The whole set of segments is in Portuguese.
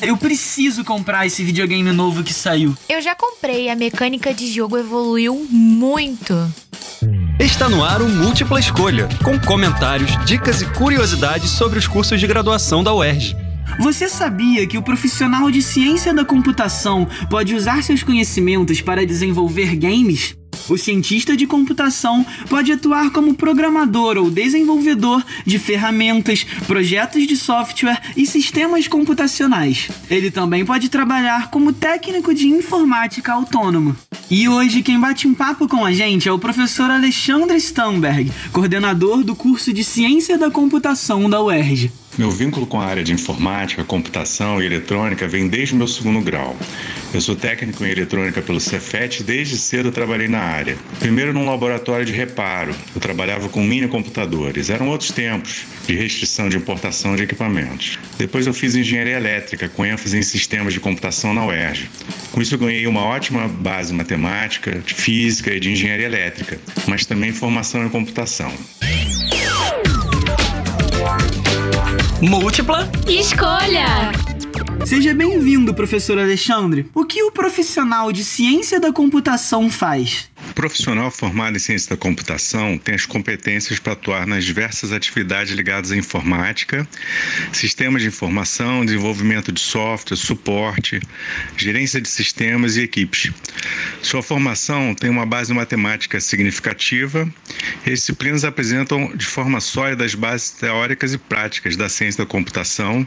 Eu preciso comprar esse videogame novo que saiu. Eu já comprei, a mecânica de jogo evoluiu muito. Está no ar o Múltipla Escolha, com comentários, dicas e curiosidades sobre os cursos de graduação da UERJ. Você sabia que o profissional de ciência da computação pode usar seus conhecimentos para desenvolver games? O cientista de computação pode atuar como programador ou desenvolvedor de ferramentas, projetos de software e sistemas computacionais. Ele também pode trabalhar como técnico de informática autônomo. E hoje quem bate um papo com a gente é o professor Alexandre Stamberg, coordenador do curso de Ciência da Computação da UERJ. Meu vínculo com a área de informática, computação e eletrônica vem desde o meu segundo grau. Eu sou técnico em eletrônica pelo Cefet e desde cedo trabalhei na área. Primeiro num laboratório de reparo. Eu trabalhava com mini computadores. Eram outros tempos de restrição de importação de equipamentos. Depois eu fiz engenharia elétrica com ênfase em sistemas de computação na UERJ. Com isso eu ganhei uma ótima base matemática, de física e de engenharia elétrica, mas também formação em computação. Múltipla Escolha! Seja bem-vindo, professor Alexandre. O que o profissional de ciência da computação faz? Profissional formado em ciência da computação tem as competências para atuar nas diversas atividades ligadas à informática, sistemas de informação, desenvolvimento de software, suporte, gerência de sistemas e equipes. Sua formação tem uma base matemática significativa e as disciplinas apresentam de forma sólida as bases teóricas e práticas da ciência da computação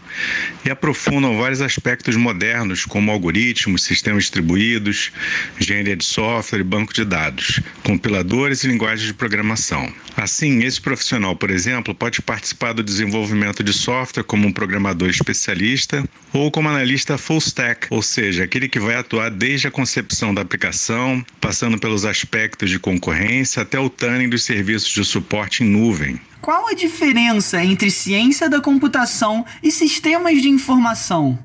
e aprofundam vários aspectos modernos, como algoritmos, sistemas distribuídos, engenharia de software e banco de dados, compiladores e linguagens de programação. Assim, esse profissional, por exemplo, pode participar do desenvolvimento de software como um programador especialista ou como analista full stack, ou seja, aquele que vai atuar desde a concepção da aplicação, passando pelos aspectos de concorrência até o tuning dos serviços de suporte em nuvem. Qual a diferença entre ciência da computação e sistemas de informação?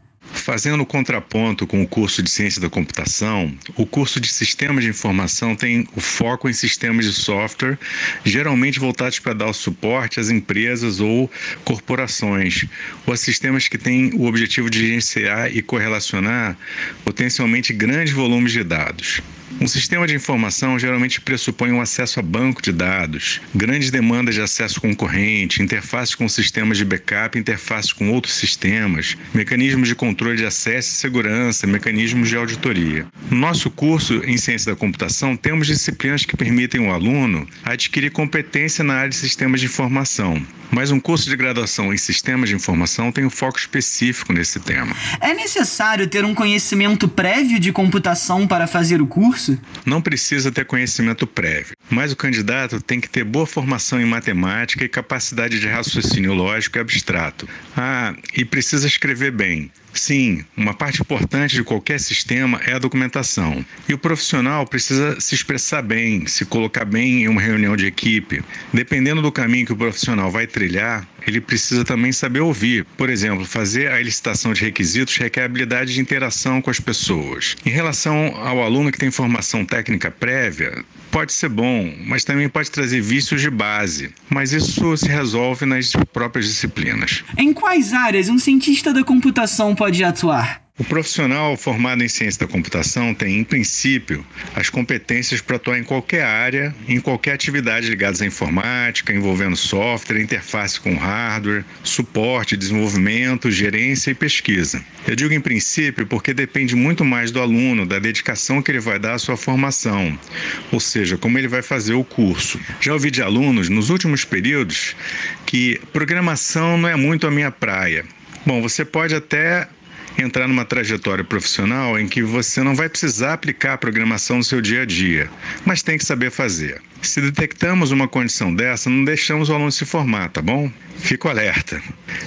Fazendo contraponto com o curso de Ciência da Computação, o curso de Sistemas de Informação tem o foco em sistemas de software, geralmente voltados para dar o suporte às empresas ou corporações, ou a sistemas que têm o objetivo de gerenciar e correlacionar potencialmente grandes volumes de dados. Um sistema de informação geralmente pressupõe um acesso a banco de dados, grandes demandas de acesso concorrente, interfaces com sistemas de backup, interfaces com outros sistemas, mecanismos de controle de acesso e segurança, mecanismos de auditoria. No nosso curso em Ciência da Computação, temos disciplinas que permitem o aluno adquirir competência na área de sistemas de informação, mas um curso de graduação em sistemas de informação tem um foco específico nesse tema. É necessário ter um conhecimento prévio de computação para fazer o curso? Não precisa ter conhecimento prévio, mas o candidato tem que ter boa formação em matemática e capacidade de raciocínio lógico e abstrato. Ah, e precisa escrever bem. Sim, uma parte importante de qualquer sistema é a documentação. E o profissional precisa se expressar bem, se colocar bem em uma reunião de equipe. Dependendo do caminho que o profissional vai trilhar, ele precisa também saber ouvir. Por exemplo, fazer a elicitação de requisitos requer habilidade de interação com as pessoas. Em relação ao aluno que tem formação técnica prévia, pode ser bom, mas também pode trazer vícios de base. Mas isso se resolve nas próprias disciplinas. Em quais áreas um cientista da computação pode atuar? O profissional formado em ciência da computação tem, em princípio, as competências para atuar em qualquer área, em qualquer atividade ligada à informática, envolvendo software, interface com hardware, suporte, desenvolvimento, gerência e pesquisa. Eu digo em princípio porque depende muito mais do aluno, da dedicação que ele vai dar à sua formação, ou seja, como ele vai fazer o curso. Já ouvi de alunos, nos últimos períodos, que programação não é muito a minha praia. Bom, você pode até entrar numa trajetória profissional em que você não vai precisar aplicar a programação no seu dia a dia, mas tem que saber fazer. Se detectamos uma condição dessa, não deixamos o aluno se formar, tá bom? Fico alerta.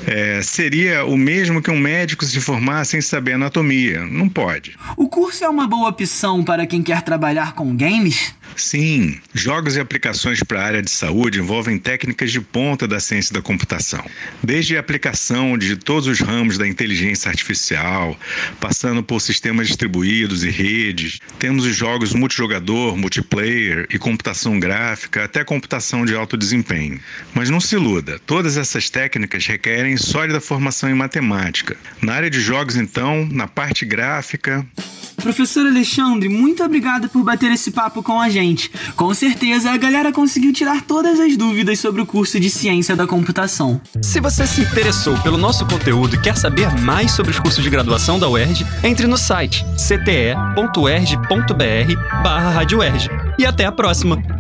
É, seria o mesmo que um médico se formar sem saber anatomia. Não pode. O curso é uma boa opção para quem quer trabalhar com games? Sim, jogos e aplicações para a área de saúde envolvem técnicas de ponta da ciência da computação. Desde a aplicação de todos os ramos da inteligência artificial, passando por sistemas distribuídos e redes, temos os jogos multijogador, multiplayer e computação gráfica, até computação de alto desempenho. Mas não se iluda, todas essas técnicas requerem sólida formação em matemática. Na área de jogos, então, na parte gráfica, Professor Alexandre, muito obrigado por bater esse papo com a gente. Com certeza a galera conseguiu tirar todas as dúvidas sobre o curso de Ciência da Computação. Se você se interessou pelo nosso conteúdo e quer saber mais sobre os cursos de graduação da UERJ, entre no site cte.erj.br/barra E até a próxima!